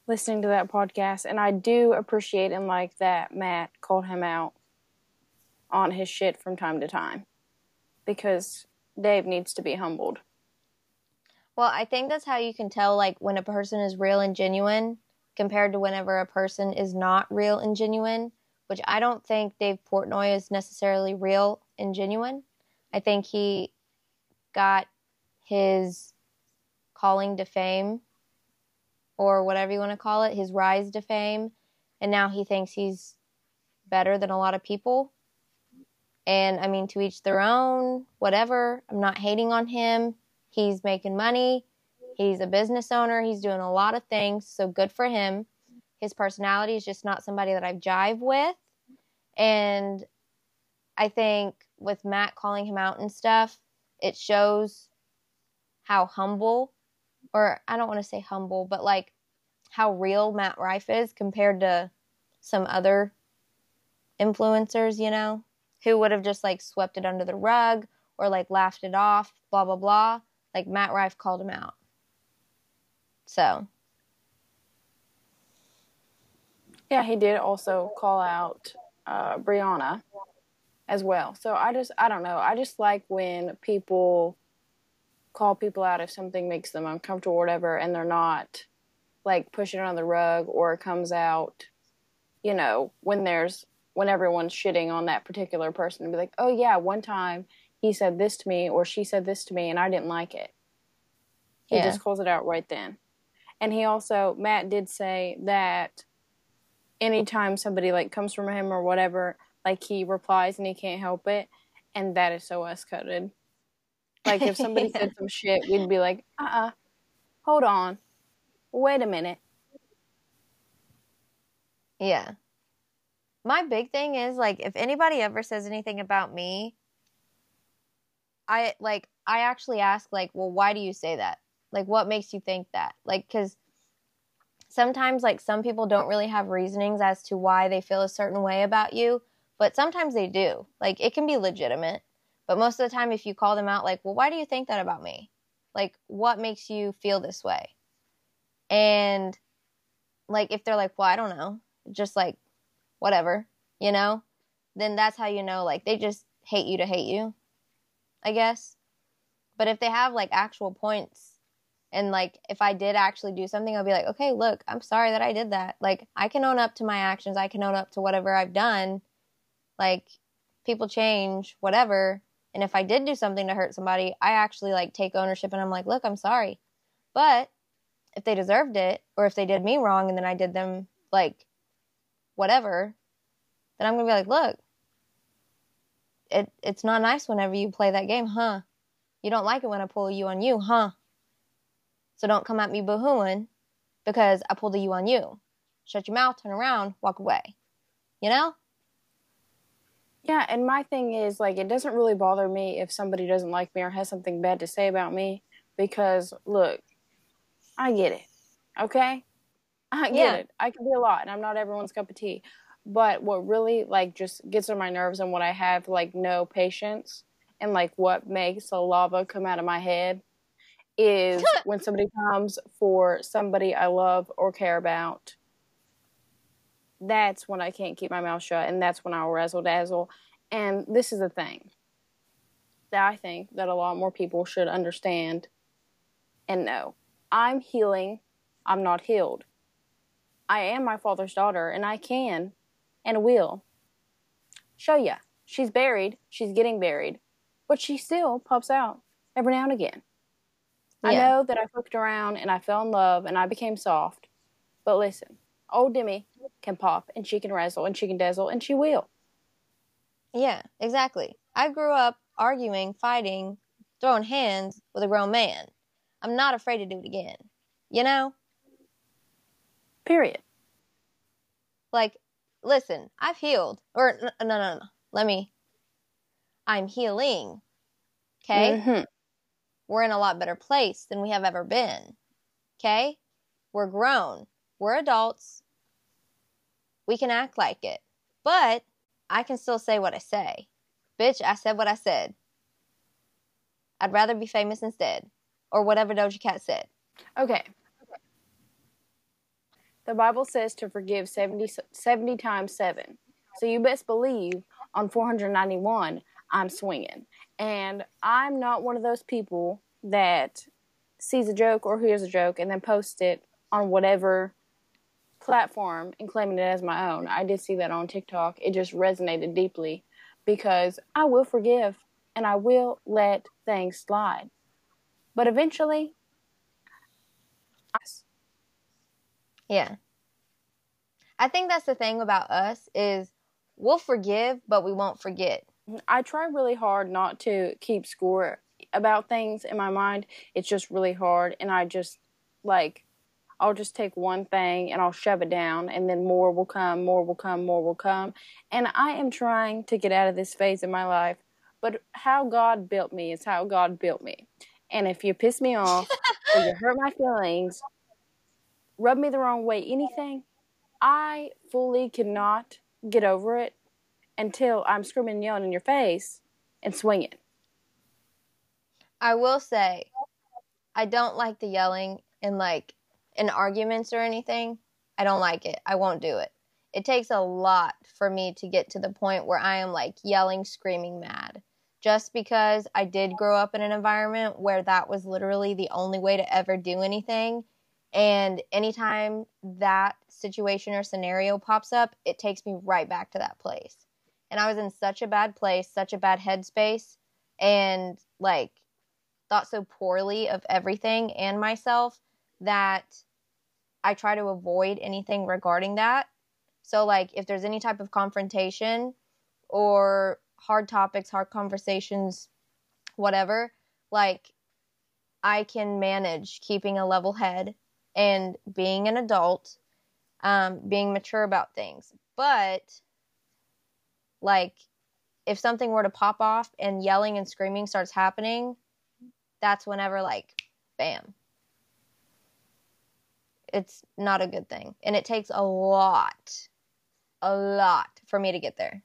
Listening to that podcast, and I do appreciate and like that Matt called him out on his shit from time to time because Dave needs to be humbled. Well, I think that's how you can tell like when a person is real and genuine compared to whenever a person is not real and genuine, which I don't think Dave Portnoy is necessarily real and genuine. I think he got his calling to fame or whatever you want to call it, his rise to fame, and now he thinks he's better than a lot of people. And I mean, to each their own, whatever. I'm not hating on him. He's making money. He's a business owner. He's doing a lot of things. So good for him. His personality is just not somebody that I jive with. And I think with Matt calling him out and stuff, it shows how humble, or I don't want to say humble, but like how real Matt Rife is compared to some other influencers, you know, who would have just like swept it under the rug or like laughed it off, blah, blah, blah. Like Matt Rife called him out. So, Yeah, he did also call out uh, Brianna as well. So I just, I don't know. I just like when people call people out if something makes them uncomfortable or whatever, and they're not like pushing it on the rug or it comes out, you know, when there's, when everyone's shitting on that particular person and be like, oh yeah, one time he said this to me or she said this to me and I didn't like it. He Yeah. just calls it out right then. And he also, Matt did say that anytime somebody like comes from him or whatever, like he replies and he can't help it, and that is so us coded. Like if somebody Yeah. said some shit, we'd be like, uh uh hold on, wait a minute. yeah. My big thing is like if anybody ever says anything about me, I like I actually ask like, "Well, why do you say that? Like what makes you think that?" Like cuz sometimes like some people don't really have reasonings as to why they feel a certain way about you, but sometimes they do. Like it can be legitimate. But most of the time if you call them out like, "Well, why do you think that about me?" Like what makes you feel this way? And like if they're like, "Well, I don't know." Just like whatever, you know? Then that's how you know like they just hate you to hate you. I guess. But if they have like actual points and like if I did actually do something, I'll be like, okay, look, I'm sorry that I did that. Like I can own up to my actions. I can own up to whatever I've done. Like people change, whatever. And if I did do something to hurt somebody, I actually like take ownership and I'm like, look, I'm sorry. But if they deserved it or if they did me wrong and then I did them like whatever, then I'm gonna be like, look, it it's not nice whenever you play that game, huh? You don't like it when I pull you on you, huh? So don't come at me boohooing because I pulled a you on you. Shut your mouth, turn around, walk away. You know? Yeah, and my thing is like it doesn't really bother me if somebody doesn't like me or has something bad to say about me because look, I get it. Okay? I get Yeah. it. I can be a lot and I'm not everyone's cup of tea. But what really like just gets on my nerves and what I have like no patience and like what makes the lava come out of my head is when somebody comes for somebody I love or care about. That's when I can't keep my mouth shut, and that's when I'll razzle dazzle. And this is the thing that I think that a lot more people should understand and know. I'm healing, I'm not healed. I am my father's daughter, and I can and will show ya. She's buried, she's getting buried, but she still pops out every now and again. Yeah. I know that I fucked around and I fell in love and I became soft, but listen, old Demi can pop and she can razzle and she can dazzle and she will. Yeah, exactly. I grew up arguing, fighting, throwing hands with a grown man. I'm not afraid to do it again. You know? Period. Like, listen, I've healed. Or, no, no, no, no. Let me. I'm healing. Okay? Mm-hmm. We're in a lot better place than we have ever been. Okay? We're grown. We're adults. We can act like it. But I can still say what I say. Bitch, I said what I said. I'd rather be famous instead. Or whatever Doja Cat said. Okay. The Bible says to forgive 70, 70 times 7. So you best believe on 491, I'm swinging. And I'm not one of those people that sees a joke or hears a joke and then posts it on whatever platform and claiming it as my own. I did see that on TikTok. It just resonated deeply because I will forgive and I will let things slide. But eventually, I... yeah. I think that's the thing about us is we'll forgive, but we won't forget. I try really hard not to keep score about things in my mind. It's just really hard, and I just like I'll just take one thing and I'll shove it down, and then more will come, more will come, more will come. And I am trying to get out of this phase in my life, but how God built me is how God built me. And if you piss me off or you hurt my feelings, rub me the wrong way, anything, I fully cannot get over it until I'm screaming and yelling in your face and swinging. I will say, I don't like the yelling in like in arguments or anything. I don't like it. I won't do it. It takes a lot for me to get to the point where I am like yelling, screaming mad. Just because I did grow up in an environment where that was literally the only way to ever do anything. And anytime that situation or scenario pops up, it takes me right back to that place. And I was in such a bad place, such a bad headspace, and like thought so poorly of everything and myself that I try to avoid anything regarding that. So, like, if there's any type of confrontation or hard topics, hard conversations, whatever, like, I can manage keeping a level head and being an adult, um, being mature about things. But, like, if something were to pop off and yelling and screaming starts happening, that's whenever like bam. It's not a good thing. And it takes a lot a lot for me to get there.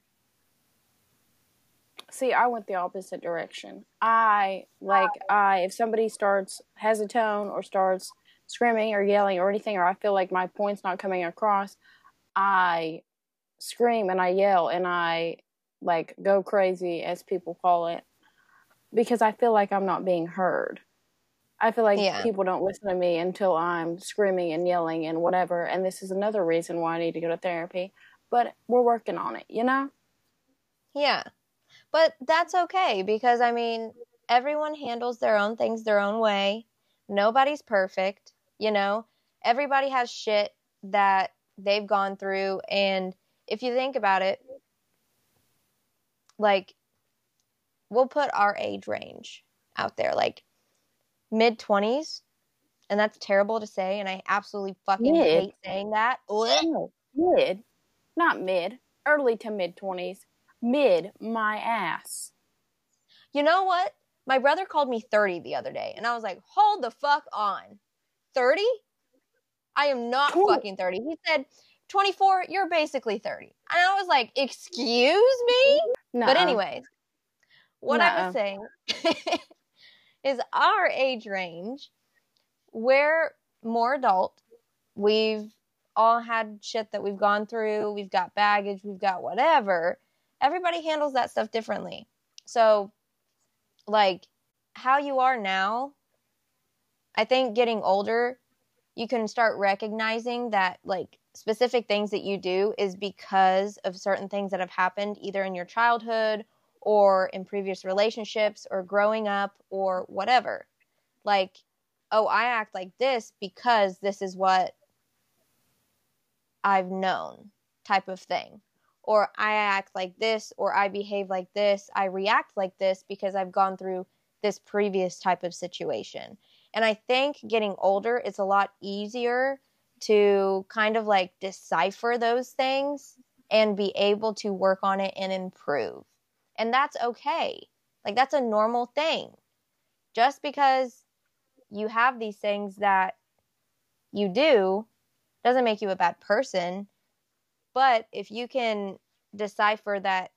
See i went the opposite direction. I like i if somebody starts has a tone or starts screaming or yelling or anything or i feel like my point's not coming across i scream and i yell and i like go crazy as people call it because I feel like I'm not being heard. I feel like yeah. people don't listen to me until I'm screaming and yelling and whatever. And this is another reason why I need to go to therapy. But we're working on it, you know? Yeah. But that's okay because, I mean, everyone handles their own things their own way. Nobody's perfect, you know? Everybody has shit that they've gone through. And if you think about it, like, we'll put our age range out there, like mid 20s. And that's terrible to say. And I absolutely fucking mid. hate saying that. No, mid, not mid, early to mid 20s. Mid, my ass. You know what? My brother called me 30 the other day. And I was like, hold the fuck on. 30? I am not cool. fucking 30. He said, 24, you're basically 30. And I was like, excuse me? Nuh-uh. But anyways, what I was saying is our age range, we're more adult. We've all had shit that we've gone through. We've got baggage. We've got whatever. Everybody handles that stuff differently. So, like, how you are now, I think getting older, you can start recognizing that, like, specific things that you do is because of certain things that have happened either in your childhood or in previous relationships or growing up or whatever. Like, oh, I act like this because this is what I've known, type of thing. Or I act like this, or I behave like this, I react like this because I've gone through this previous type of situation. And I think getting older, it's a lot easier to kind of like decipher those things and be able to work on it and improve. And that's okay. Like, that's a normal thing. Just because you have these things that you do doesn't make you a bad person. But if you can decipher that,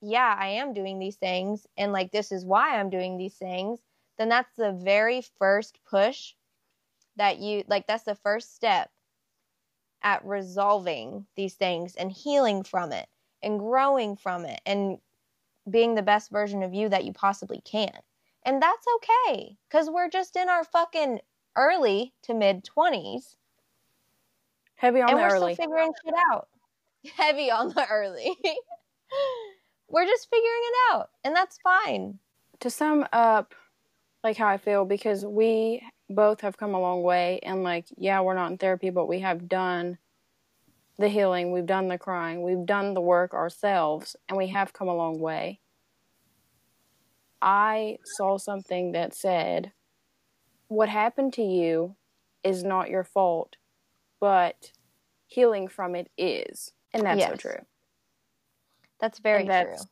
yeah, I am doing these things and like this is why I'm doing these things, then that's the very first push that you like, that's the first step at resolving these things and healing from it and growing from it and being the best version of you that you possibly can. And that's okay because we're just in our fucking early to mid 20s. Heavy on the early. and the we're early. still figuring shit out. Heavy on the early. we're just figuring it out, and that's fine. To sum up, like how I feel, because we both have come a long way, and like, yeah, we're not in therapy, but we have done the healing, we've done the crying, we've done the work ourselves, and we have come a long way. I saw something that said, What happened to you is not your fault, but healing from it is. And that's so true. That's very And that's true.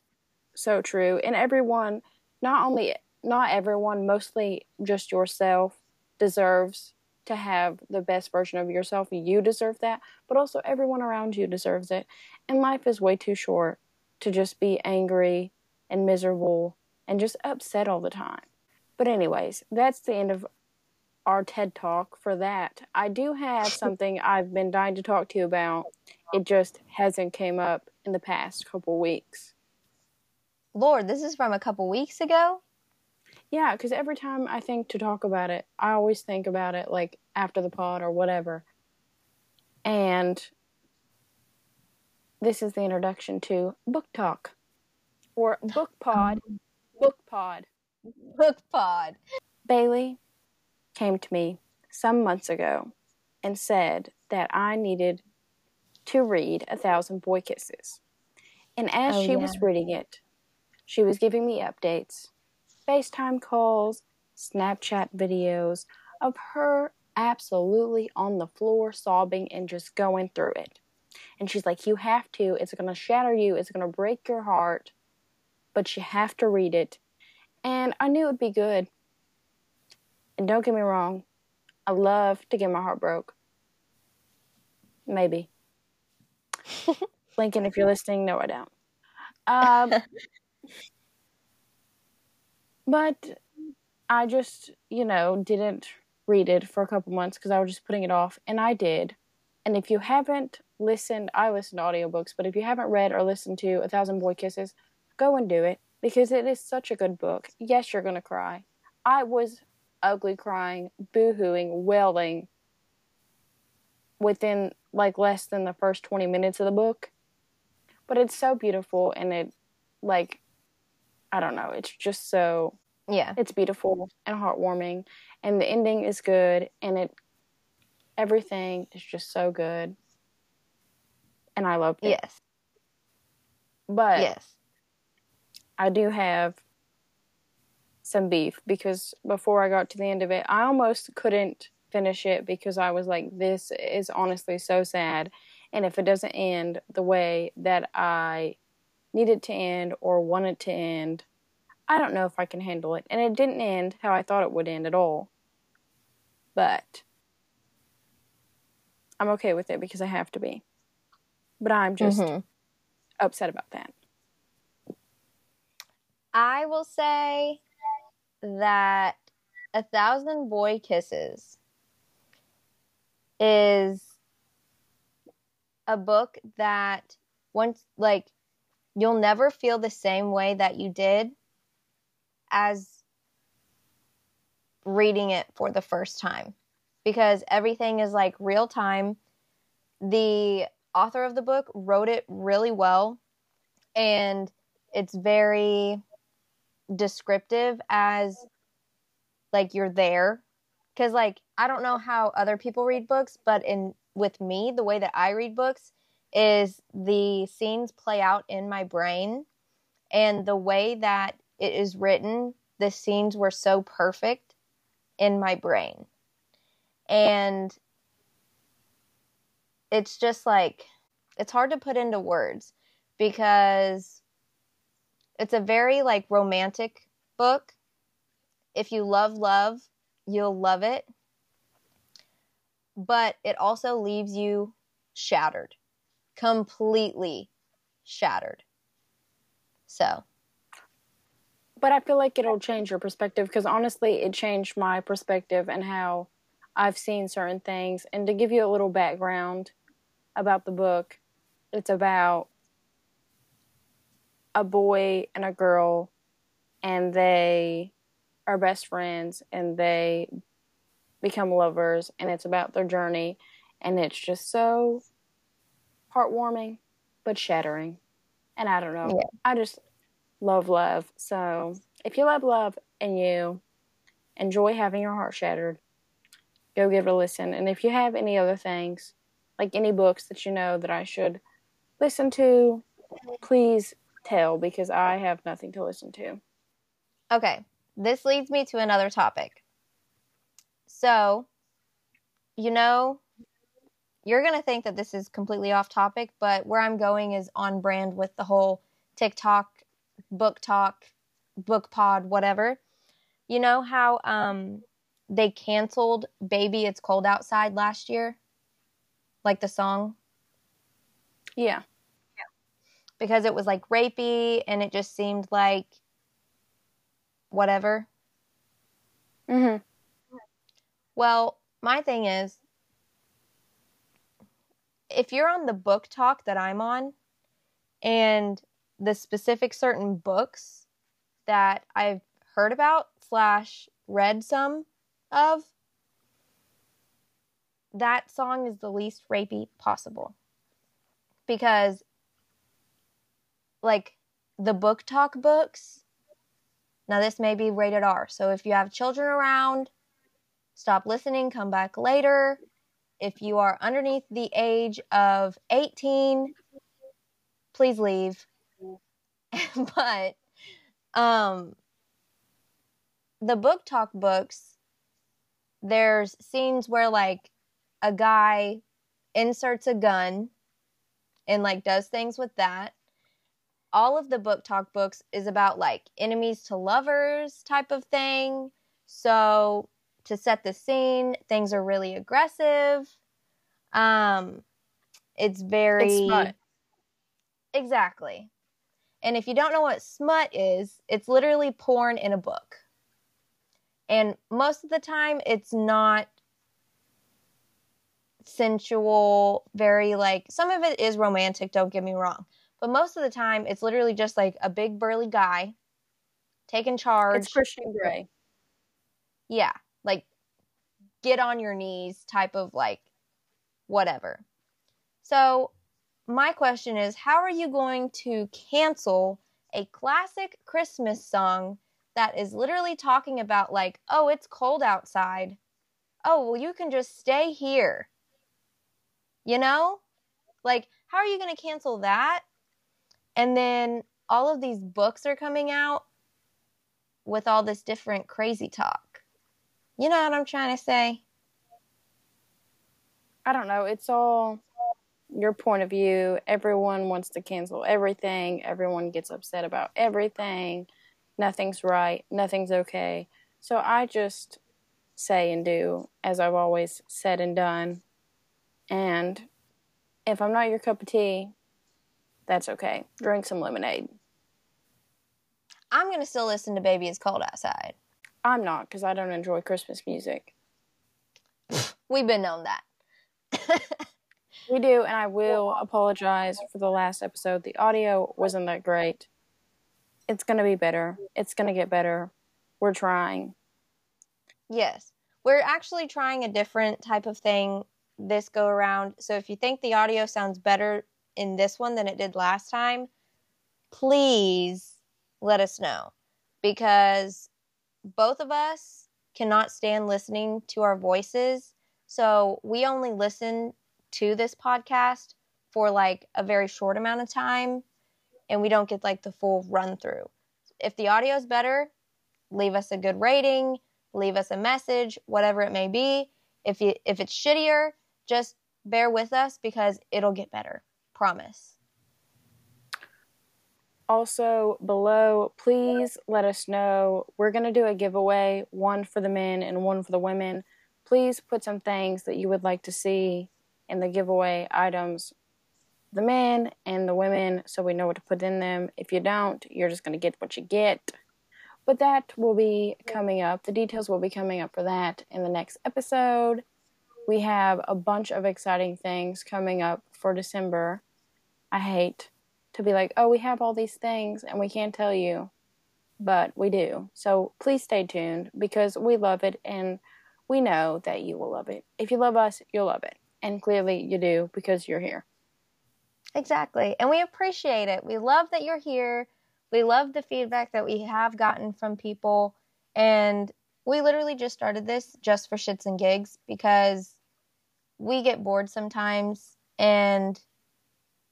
so true. And everyone, not only, not everyone, mostly just yourself, deserves to have the best version of yourself. You deserve that, but also everyone around you deserves it. And life is way too short to just be angry and miserable and just upset all the time. But, anyways, that's the end of our TED talk for that. I do have something I've been dying to talk to you about. It just hasn't came up in the past couple weeks. Lord, this is from a couple weeks ago. Yeah, because every time I think to talk about it, I always think about it like after the pod or whatever. And this is the introduction to Book Talk or Book Pod. Book Pod. Book pod. Baylee came to me some months ago and said that I needed to read A Thousand Boy Kisses. And as Oh, she yeah. was reading it, she was giving me updates, FaceTime calls, Snapchat videos of her absolutely on the floor sobbing and just going through it. And she's like, You have to. It's going to shatter you. It's going to break your heart. But you have to read it. And I knew it would be good. And don't get me wrong, I love to get my heart broke. Maybe. Lincoln, if you're listening, no, I don't. Um, but I just, you know, didn't read it for a couple months because I was just putting it off, and I did. And if you haven't listened, I listen to audiobooks, but if you haven't read or listened to A Thousand Boy Kisses, go and do it because it is such a good book. Yes, you're going to cry. I was ugly crying, boo hooing, wailing within like less than the first 20 minutes of the book. But it's so beautiful and it, like, I don't know, it's just so Yeah. it's beautiful and heartwarming and the ending is good and it everything is just so good and i loved it Yes. but Yes. i do have some beef because before i got to the end of it i almost couldn't finish it because i was like this is honestly so sad and if it doesn't end the way that i need it to end or want it to end I don't know if I can handle it. And it didn't end how I thought it would end at all. But I'm okay with it because I have to be. But I'm just Mhm. upset about that. I will say that A Thousand Boy Kisses is a book that once, like, you'll never feel the same way that you did as reading it for the first time because everything is like real time. The author of the book wrote it really well and it's very descriptive as like you're there because like i don't know how other people read books but in with me the way that i read books is the scenes play out in my brain and the way that it is written the scenes were so perfect in my brain and it's just like it's hard to put into words because it's a very like romantic book. If you love love, you'll love it. But it also leaves you shattered. Completely shattered. So, but I feel like it'll change your perspective because honestly, it changed my perspective and how I've seen certain things. And to give you a little background about the book, it's about a boy and a girl, and they are best friends and they become lovers, and it's about their journey. And it's just so heartwarming, but shattering. And I don't know. Yeah. I just love love. So if you love love and you enjoy having your heart shattered, go give it a listen. And if you have any other things, like any books that you know that I should listen to, please tell because I have nothing to listen to. Okay, this leads me to another topic. So, you know, you're going to think that this is completely off topic, but where I'm going is on brand with the whole TikTok, BookTok, book pod, whatever. You know how um, they canceled Baby It's Cold Outside last year? Like the song? Yeah yeah. because it was like rapey and it just seemed like whatever. Mm-hmm. Well, my thing is if you're on the BookTok that I'm on and the specific certain books that I've heard about slash read some of, that song is the least rapey possible. Because like the BookTok books. Now, this may be rated R. So if you have children around, stop listening, come back later. If you are underneath the age of 18, please leave. but um, the BookTok books, there's scenes where like a guy inserts a gun and like does things with that all of the BookTok books is about like enemies to lovers type of thing. So to set the scene, things are really aggressive. Um, it's very it's smut. exactly. And if you don't know what smut is, it's literally porn in a book. And most of the time, it's not sensual, very like some of it is romantic, don't get me wrong. But most of the time, it's literally just like a big burly guy taking charge. It's Christian Grey. Yeah, like get on your knees type of like whatever. So, my question is how are you going to cancel a classic Christmas song that is literally talking about, like, oh, it's cold outside? Oh, well, you can just stay here. You know? Like, how are you going to cancel that and then all of these books are coming out with all this different crazy talk. You know what I'm trying to say? I don't know. It's all your point of view. Everyone wants to cancel everything. Everyone gets upset about everything. Nothing's right. Nothing's okay. So I just say and do as I've always said and done. And if I'm not your cup of tea, that's okay. Drink some lemonade. I'm going to still listen to Baby It's Cold Outside. I'm not because I don't enjoy Christmas music. We've been known that. we do, and I will apologize for the last episode. The audio wasn't that great. It's going to be better. It's going to get better. We're trying. Yes. We're actually trying a different type of thing this go around. So if you think the audio sounds better in this one than it did last time, please let us know because both of us cannot stand listening to our voices. So we only listen to this podcast for like a very short amount of time and we don't get like the full run through. If the audio is better, leave us a good rating, leave us a message, whatever it may be. If you if it's shittier, just bear with us because it'll get better. Promise. Also, below, please let us know. We're going to do a giveaway, one for the men and one for the women. Please put some things that you would like to see in the giveaway items, the men and the women, so we know what to put in them. If you don't, you're just going to get what you get. But that will be coming up. The details will be coming up for that in the next episode. We have a bunch of exciting things coming up for December. I hate to be like, oh, we have all these things and we can't tell you, but we do. So please stay tuned because we love it and we know that you will love it. If you love us, you'll love it. And clearly you do because you're here. Exactly. And we appreciate it. We love that you're here. We love the feedback that we have gotten from people. And we literally just started this just for shits and gigs because we get bored sometimes and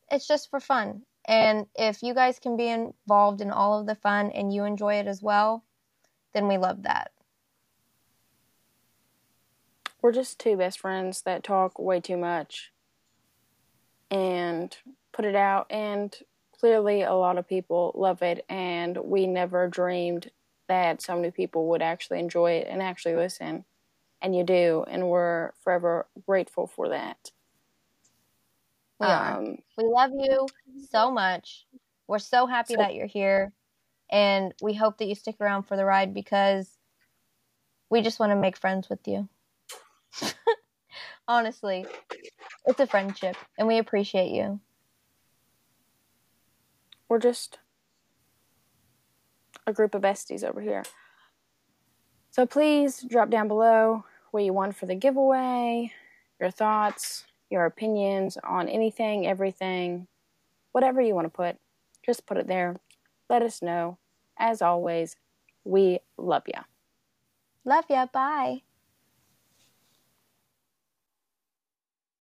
it's just for fun. And if you guys can be involved in all of the fun and you enjoy it as well, then we love that. We're just two best friends that talk way too much and put it out. And clearly, a lot of people love it. And we never dreamed that so many people would actually enjoy it and actually listen. And you do. And we're forever grateful for that. We are. Um, we love you so much. We're so happy so, that you're here. And we hope that you stick around for the ride because we just want to make friends with you. Honestly, it's a friendship and we appreciate you. We're just a group of besties over here. So please drop down below what you want for the giveaway, your thoughts, your opinions on anything, everything, whatever you want to put, just put it there. Let us know. As always, we love ya. Love ya. Bye.